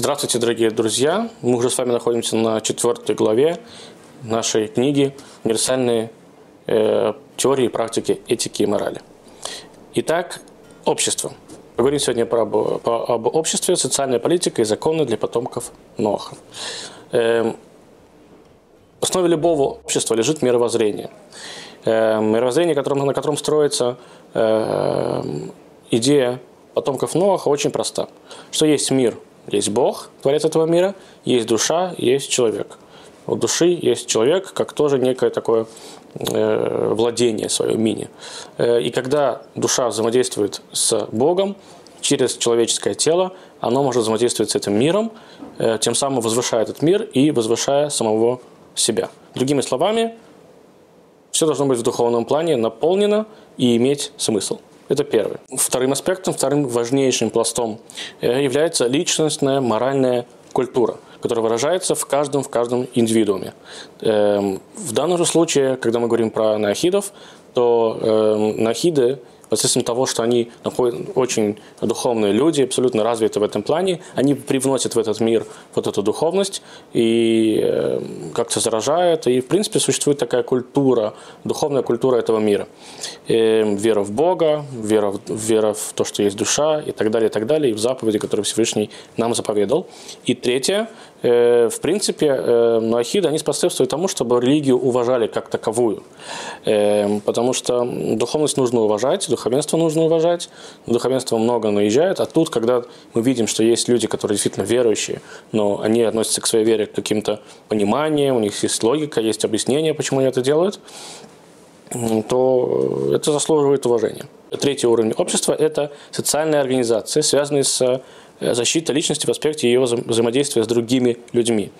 Здравствуйте, дорогие друзья! Мы уже с вами находимся на четвертой главе нашей книги «Универсальные э, теории и практики этики и морали». Итак, общество. Поговорим сегодня про, по, об обществе, социальной политике и законы для потомков Ноха. Э, в основе любого общества лежит мировоззрение. Э, мировоззрение, которым, на котором строится э, идея потомков Ноаха, очень проста. Что есть мир – есть Бог, творец этого мира, есть душа, есть человек. У души есть человек, как тоже некое такое э, владение свое мини. Э, и когда душа взаимодействует с Богом через человеческое тело, оно может взаимодействовать с этим миром, э, тем самым возвышая этот мир и возвышая самого себя. Другими словами, все должно быть в духовном плане наполнено и иметь смысл. Это первый. Вторым аспектом, вторым важнейшим пластом э, является личностная моральная культура которая выражается в каждом, в каждом индивидууме. Эм, в данном же случае, когда мы говорим про нахидов, то эм, нахиды посредством того, что они очень духовные люди, абсолютно развиты в этом плане, они привносят в этот мир вот эту духовность и э, как-то заражают. И, в принципе, существует такая культура, духовная культура этого мира. И э, вера в Бога, вера в, вера в то, что есть душа и так далее, и так далее, и в заповеди, которые Всевышний нам заповедал. И третье, в принципе, нуахиды, они способствуют тому, чтобы религию уважали как таковую. Потому что духовность нужно уважать, духовенство нужно уважать, духовенство много наезжает, а тут, когда мы видим, что есть люди, которые действительно верующие, но они относятся к своей вере к каким-то пониманиям, у них есть логика, есть объяснение, почему они это делают, то это заслуживает уважения. Третий уровень общества – это социальные организации, связанные с защитой личности в аспекте ее взаимодействия с другими людьми.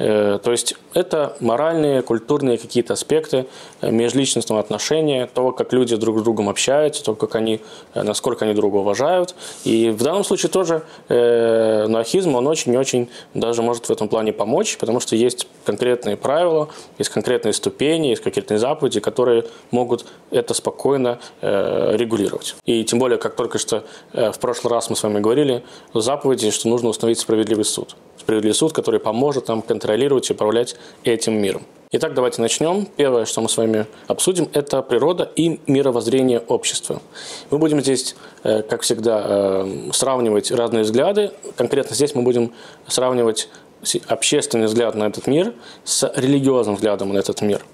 Э, то есть это моральные, культурные какие-то аспекты э, межличностного отношения, того, как люди друг с другом общаются, то, как они, э, насколько они друга уважают. И в данном случае тоже э, нуахизм, он очень-очень даже может в этом плане помочь, потому что есть конкретные правила, есть конкретные ступени, есть конкретные заповеди, которые могут это спокойно э, регулировать. И тем более, как только что э, в прошлый раз мы с вами говорили, заповеди, что нужно установить справедливый суд справедливый суд, который поможет нам контролировать и управлять этим миром. Итак, давайте начнем. Первое, что мы с вами обсудим, это природа и мировоззрение общества. Мы будем здесь, э, как всегда, э, сравнивать разные взгляды. Конкретно здесь мы будем сравнивать общественный взгляд на этот мир с религиозным взглядом на этот мир.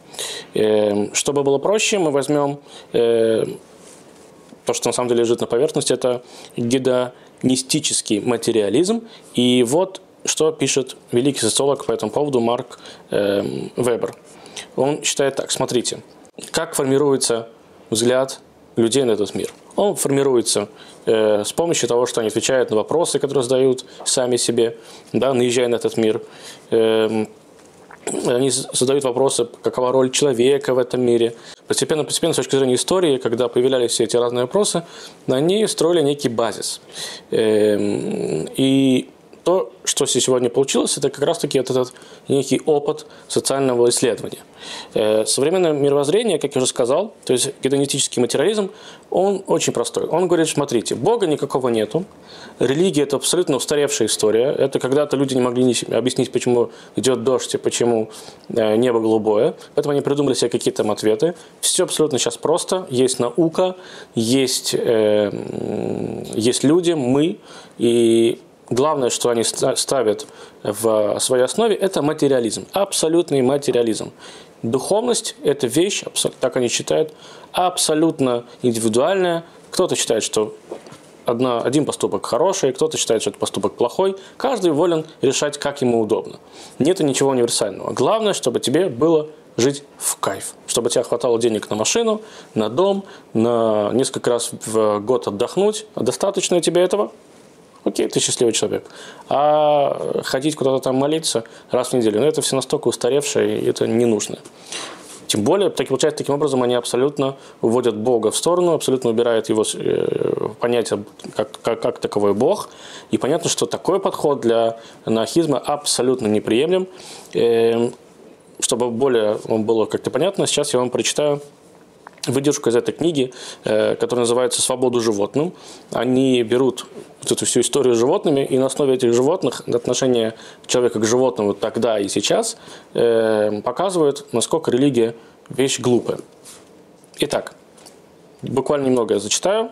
Э, чтобы было проще, мы возьмем то, что на самом деле лежит на поверхности, это гедонистический материализм. И вот что пишет великий социолог по этому поводу Марк э, Вебер. Он считает так, смотрите, как формируется взгляд людей на этот мир. Он формируется э, с помощью того, что они отвечают на вопросы, которые задают сами себе, да, наезжая на этот мир. Э, они задают вопросы, какова роль человека в этом мире. Постепенно, постепенно, с точки зрения истории, когда появлялись все эти разные вопросы, они строили некий базис. Эм, и то, что сегодня получилось, это как раз-таки этот некий опыт социального исследования. Э, современное мировоззрение, как я уже сказал, то есть гедонистический материализм, он очень простой. Он говорит, смотрите, Бога никакого нету, религия – это абсолютно устаревшая история. Это когда-то люди не могли объяснить, почему идет дождь и почему э, небо голубое. Поэтому они придумали себе какие-то там ответы. Все абсолютно сейчас просто. Есть наука, есть, э, есть люди, мы, и главное, что они ставят в своей основе, это материализм, абсолютный материализм. Духовность – это вещь, так они считают, абсолютно индивидуальная. Кто-то считает, что одна, один поступок хороший, кто-то считает, что это поступок плохой. Каждый волен решать, как ему удобно. Нет ничего универсального. Главное, чтобы тебе было жить в кайф. Чтобы тебе хватало денег на машину, на дом, на несколько раз в год отдохнуть. Достаточно тебе этого? Окей, ты счастливый человек. А ходить куда-то там молиться раз в неделю, ну это все настолько устаревшее, и это не нужно. Тем более, так, получается, таким образом они абсолютно уводят Бога в сторону, абсолютно убирают его э, понятие как, как, как таковой Бог. И понятно, что такой подход для анархизма абсолютно неприемлем. Э, чтобы более вам было как-то понятно, сейчас я вам прочитаю выдержку из этой книги, э, которая называется «Свободу животным». Они берут вот эту всю историю с животными, и на основе этих животных отношение человека к животному тогда и сейчас э, показывает, насколько религия вещь глупая. Итак, буквально немного я зачитаю.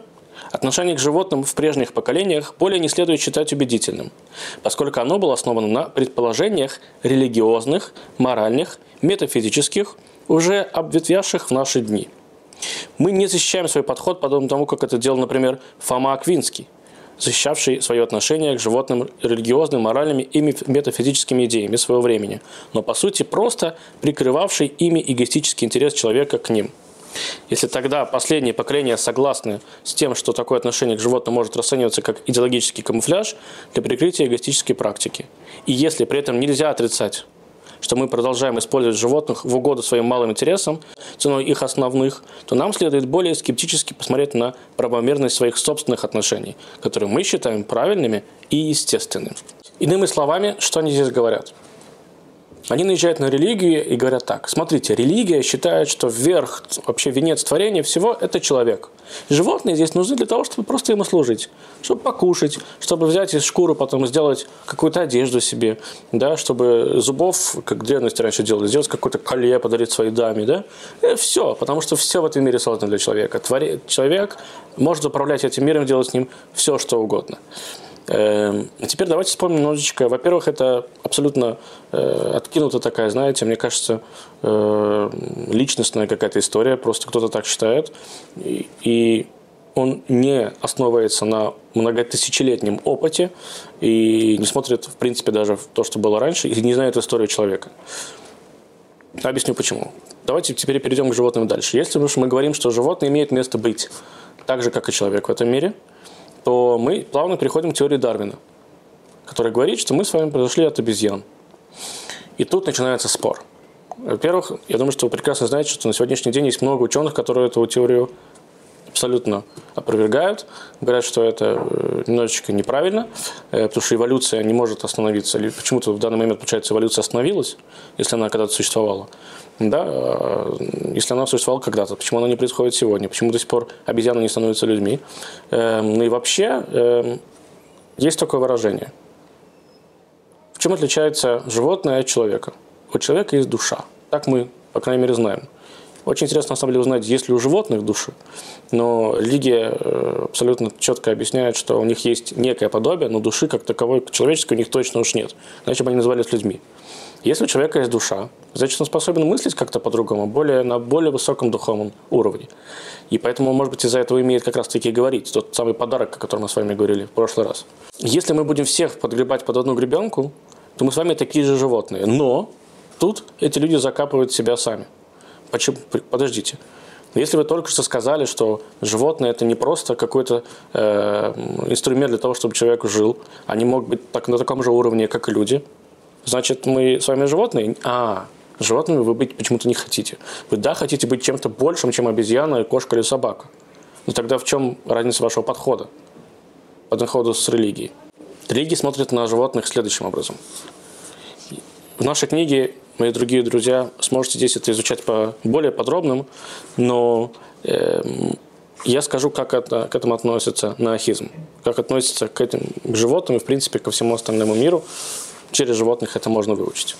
Отношение к животным в прежних поколениях более не следует считать убедительным, поскольку оно было основано на предположениях религиозных, моральных, метафизических, уже обветвявших в наши дни. Мы не защищаем свой подход подобно тому, как это делал, например, Фома Аквинский, защищавший свое отношение к животным религиозным, моральными и метафизическими идеями своего времени, но по сути просто прикрывавший ими эгоистический интерес человека к ним – если тогда последние поколения согласны с тем, что такое отношение к животным может расцениваться как идеологический камуфляж для прикрытия эгоистической практики, и если при этом нельзя отрицать, что мы продолжаем использовать животных в угоду своим малым интересам, ценой их основных, то нам следует более скептически посмотреть на правомерность своих собственных отношений, которые мы считаем правильными и естественными. Иными словами, что они здесь говорят? Они наезжают на религию и говорят так. Смотрите, религия считает, что вверх, вообще венец творения всего – это человек. Животные здесь нужны для того, чтобы просто ему служить. Чтобы покушать, чтобы взять из шкуры, потом сделать какую-то одежду себе, да, чтобы зубов, как древности раньше делали, сделать какое-то колье, подарить своей даме. Да? И все, потому что все в этом мире создано для человека. Твори... Человек может управлять этим миром, делать с ним все, что угодно. Эм, а теперь давайте вспомним немножечко. Во-первых, это абсолютно э, откинута такая, знаете, мне кажется, э, личностная какая-то история. Просто кто-то так считает. И, он не основывается на многотысячелетнем опыте и не смотрит, в принципе, даже в то, что было раньше, и не знает историю человека. Объясню почему. Давайте теперь перейдем к животным дальше. Если мы говорим, что животные имеют место быть так же, как и человек в этом мире – то мы плавно переходим к теории Дарвина, которая говорит, что мы с вами произошли от обезьян. И тут начинается спор. Во-первых, я думаю, что вы прекрасно знаете, что на сегодняшний день есть много ученых, которые эту теорию абсолютно опровергают, говорят, что это э, немножечко неправильно, э, потому что эволюция не может остановиться. Или почему-то в данный момент, получается, эволюция остановилась, если она когда-то существовала. Да? Э, если она существовала когда-то, почему она не происходит сегодня? Почему до сих пор обезьяны не становятся людьми? Эм, ну и вообще, эм, есть такое выражение. В чем отличается животное от человека? У человека есть душа. Так мы, по крайней мере, знаем. Очень интересно, на самом деле, узнать, есть ли у животных души. Но религия э, абсолютно четко объясняет, что у них есть некое подобие, но души как таковой человеческой у них точно уж нет. Иначе бы они назывались людьми. Если у человека есть душа, значит, он способен мыслить как-то по-другому, более, на более высоком духовном уровне. И поэтому, может быть, из-за этого имеет как раз-таки говорить. Тот самый подарок, о котором мы с вами говорили в прошлый раз. Если мы будем всех подгребать под одну гребенку, то мы с вами такие же животные. Но тут эти люди закапывают себя сами. Почему? Подождите. Если вы только что сказали, что животное это не просто какой-то э, инструмент для того, чтобы человек жил, они могут быть так, на таком же уровне, как и люди, значит, мы с вами животные? А, животными вы быть почему-то не хотите. Вы, да, хотите быть чем-то большим, чем обезьяна, кошка или собака. Но тогда в чем разница вашего подхода? Подхода с религией. Религия смотрит на животных следующим образом. В нашей книге мои другие друзья, сможете здесь это изучать по более подробным, но э, я скажу, как это, к этому относится наахизм, как относится к этим животным и, в принципе, ко всему остальному миру. Через животных это можно выучить.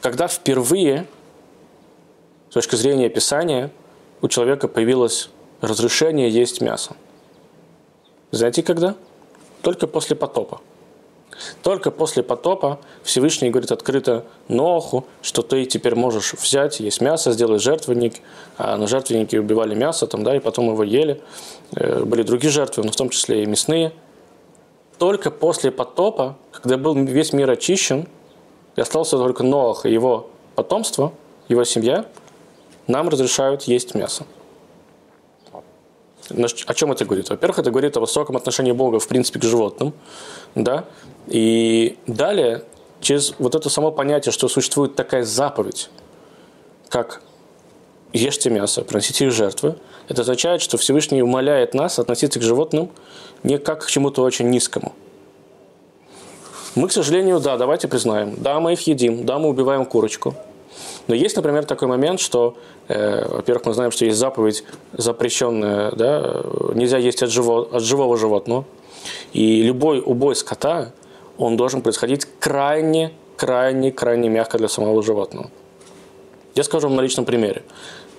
Когда впервые, с точки зрения Писания, у человека появилось разрешение есть мясо. Знаете, когда? Только после потопа. Только после потопа Всевышний говорит открыто Ноху, что ты теперь можешь взять, есть мясо, сделать жертвенник. А на жертвеннике убивали мясо, там, да, и потом его ели. Э, были другие жертвы, но в том числе и мясные. Только после потопа, когда был весь мир очищен, и остался только Ноах и его потомство, его семья, нам разрешают есть мясо. О чем это говорит? Во-первых, это говорит о высоком отношении Бога, в принципе, к животным. Да? И далее, через вот это само понятие, что существует такая заповедь, как ешьте мясо, приносите их жертвы, это означает, что Всевышний умоляет нас относиться к животным не как к чему-то очень низкому. Мы, к сожалению, да, давайте признаем, да, мы их едим, да, мы убиваем курочку. Но есть, например, такой момент, что, э, во-первых, мы знаем, что есть заповедь запрещенная, да, нельзя есть от, живо, от живого животного. И любой убой скота, он должен происходить крайне, крайне, крайне мягко для самого животного. Я скажу вам на личном примере.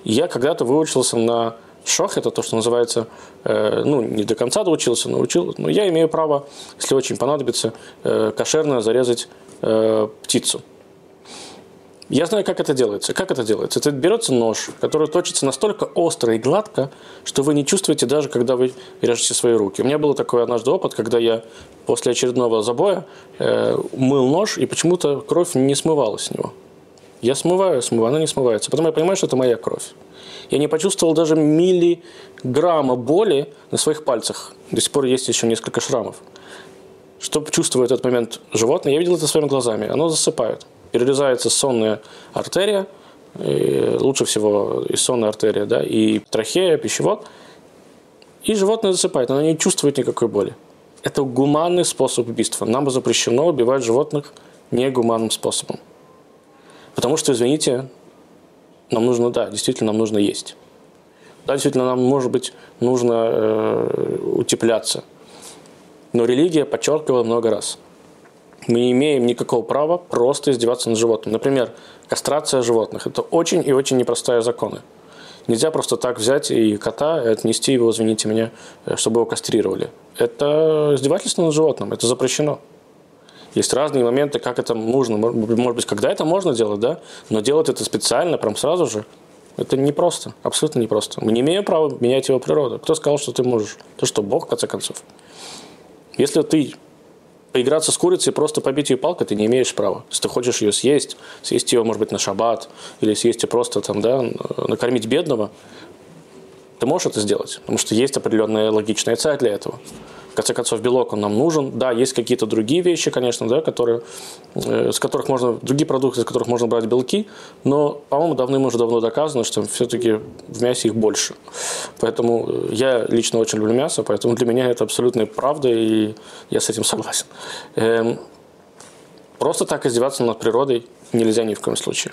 Я когда-то выучился на шох, это то, что называется, э, ну, не до конца доучился, но учил, но я имею право, если очень понадобится, э, кошерно зарезать э, птицу. Я знаю, как это делается. Как это делается? Это берется нож, который точится настолько остро и гладко, что вы не чувствуете даже, когда вы режете свои руки. У меня был такой однажды опыт, когда я после очередного забоя э, мыл нож, и почему-то кровь не смывалась с него. Я смываю, смываю, она не смывается. Потом я понимаю, что это моя кровь. Я не почувствовал даже миллиграмма боли на своих пальцах. До сих пор есть еще несколько шрамов. Что чувствует этот момент животное, я видел это своими глазами. Оно засыпает. Перерезается сонная артерия, лучше всего и сонная артерия, да, и трахея, пищевод. И животное засыпает, оно не чувствует никакой боли. Это гуманный способ убийства. Нам запрещено убивать животных негуманным способом. Потому что, извините, нам нужно, да, действительно, нам нужно есть. Да, действительно, нам, может быть, нужно э, утепляться. Но религия подчеркивала много раз. Мы не имеем никакого права просто издеваться над животным. Например, кастрация животных. Это очень и очень непростые законы. Нельзя просто так взять и кота и отнести его, извините меня, э, чтобы его кастрировали. Это издевательство над животным, это запрещено. Есть разные моменты, как это нужно. Может быть, когда это можно делать, да? Но делать это специально, прям сразу же, это непросто, абсолютно непросто. Мы не имеем права менять его природу. Кто сказал, что ты можешь? Ты что, Бог, в конце концов? Если ты поиграться с курицей, просто побить ее палкой, ты не имеешь права. Если ты хочешь ее съесть, съесть ее, может быть, на шаббат, или съесть ее просто там, да, накормить бедного, ты можешь это сделать, потому что есть определенная логичная цель для этого. В конце концов, белок он нам нужен. Да, есть какие-то другие вещи, конечно, да, которые, э, с которых можно, другие продукты, из которых можно брать белки, но, по-моему, давным уже давно доказано, что все-таки в мясе их больше. Поэтому э, я лично очень люблю мясо, поэтому для меня это абсолютная правда, и я с этим согласен. Эм, просто так издеваться над природой нельзя ни в коем случае.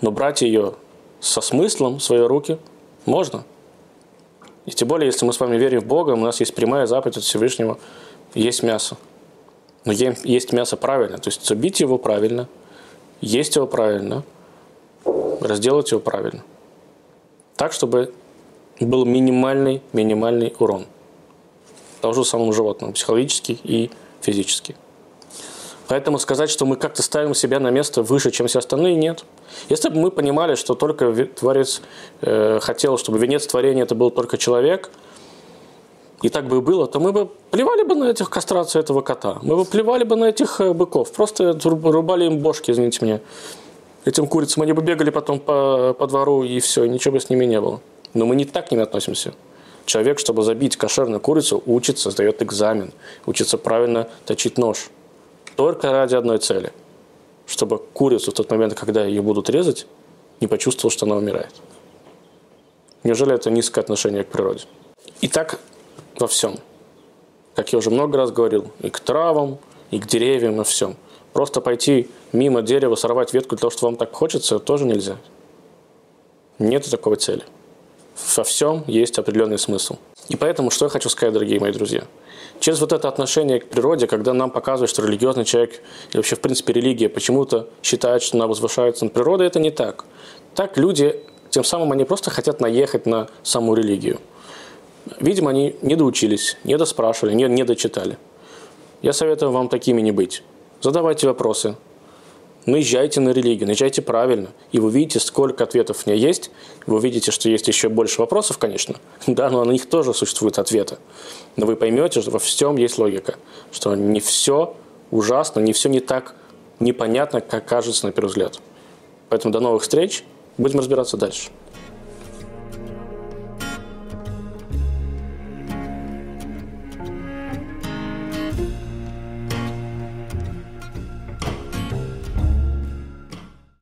Но брать ее со смыслом в свои руки можно – и тем более, если мы с вами верим в Бога, у нас есть прямая заповедь от Всевышнего, есть мясо. Но есть мясо правильно, то есть забить его правильно, есть его правильно, разделать его правильно. Так, чтобы был минимальный, минимальный урон. Тому же самому животному, психологический и физический. Поэтому сказать, что мы как-то ставим себя на место выше, чем все остальные, нет. Если бы мы понимали, что только Творец э, хотел, чтобы венец творения это был только человек, и так бы и было, то мы бы плевали бы на этих кастрацию этого кота, мы бы плевали бы на этих э, быков, просто рубали им бошки, извините меня, этим курицам, они бы бегали потом по, по двору, и все, ничего бы с ними не было. Но мы не так к ним относимся. Человек, чтобы забить кошерную курицу, учится, сдает экзамен, учится правильно точить нож – только ради одной цели. Чтобы курицу в тот момент, когда ее будут резать, не почувствовал, что она умирает. Неужели это низкое отношение к природе? И так во всем. Как я уже много раз говорил, и к травам, и к деревьям, и всем. Просто пойти мимо дерева, сорвать ветку для того, что вам так хочется, тоже нельзя. Нет такой цели. Во всем есть определенный смысл. И поэтому, что я хочу сказать, дорогие мои друзья – через вот это отношение к природе, когда нам показывают, что религиозный человек, и вообще, в принципе, религия почему-то считает, что она возвышается над природой, это не так. Так люди, тем самым они просто хотят наехать на саму религию. Видимо, они не доучились, не доспрашивали, не, не дочитали. Я советую вам такими не быть. Задавайте вопросы, наезжайте на религию, наезжайте правильно, и вы увидите, сколько ответов у нее есть, вы увидите, что есть еще больше вопросов, конечно, да, но на них тоже существуют ответы. Но вы поймете, что во всем есть логика, что не все ужасно, не все не так непонятно, как кажется на первый взгляд. Поэтому до новых встреч, будем разбираться дальше.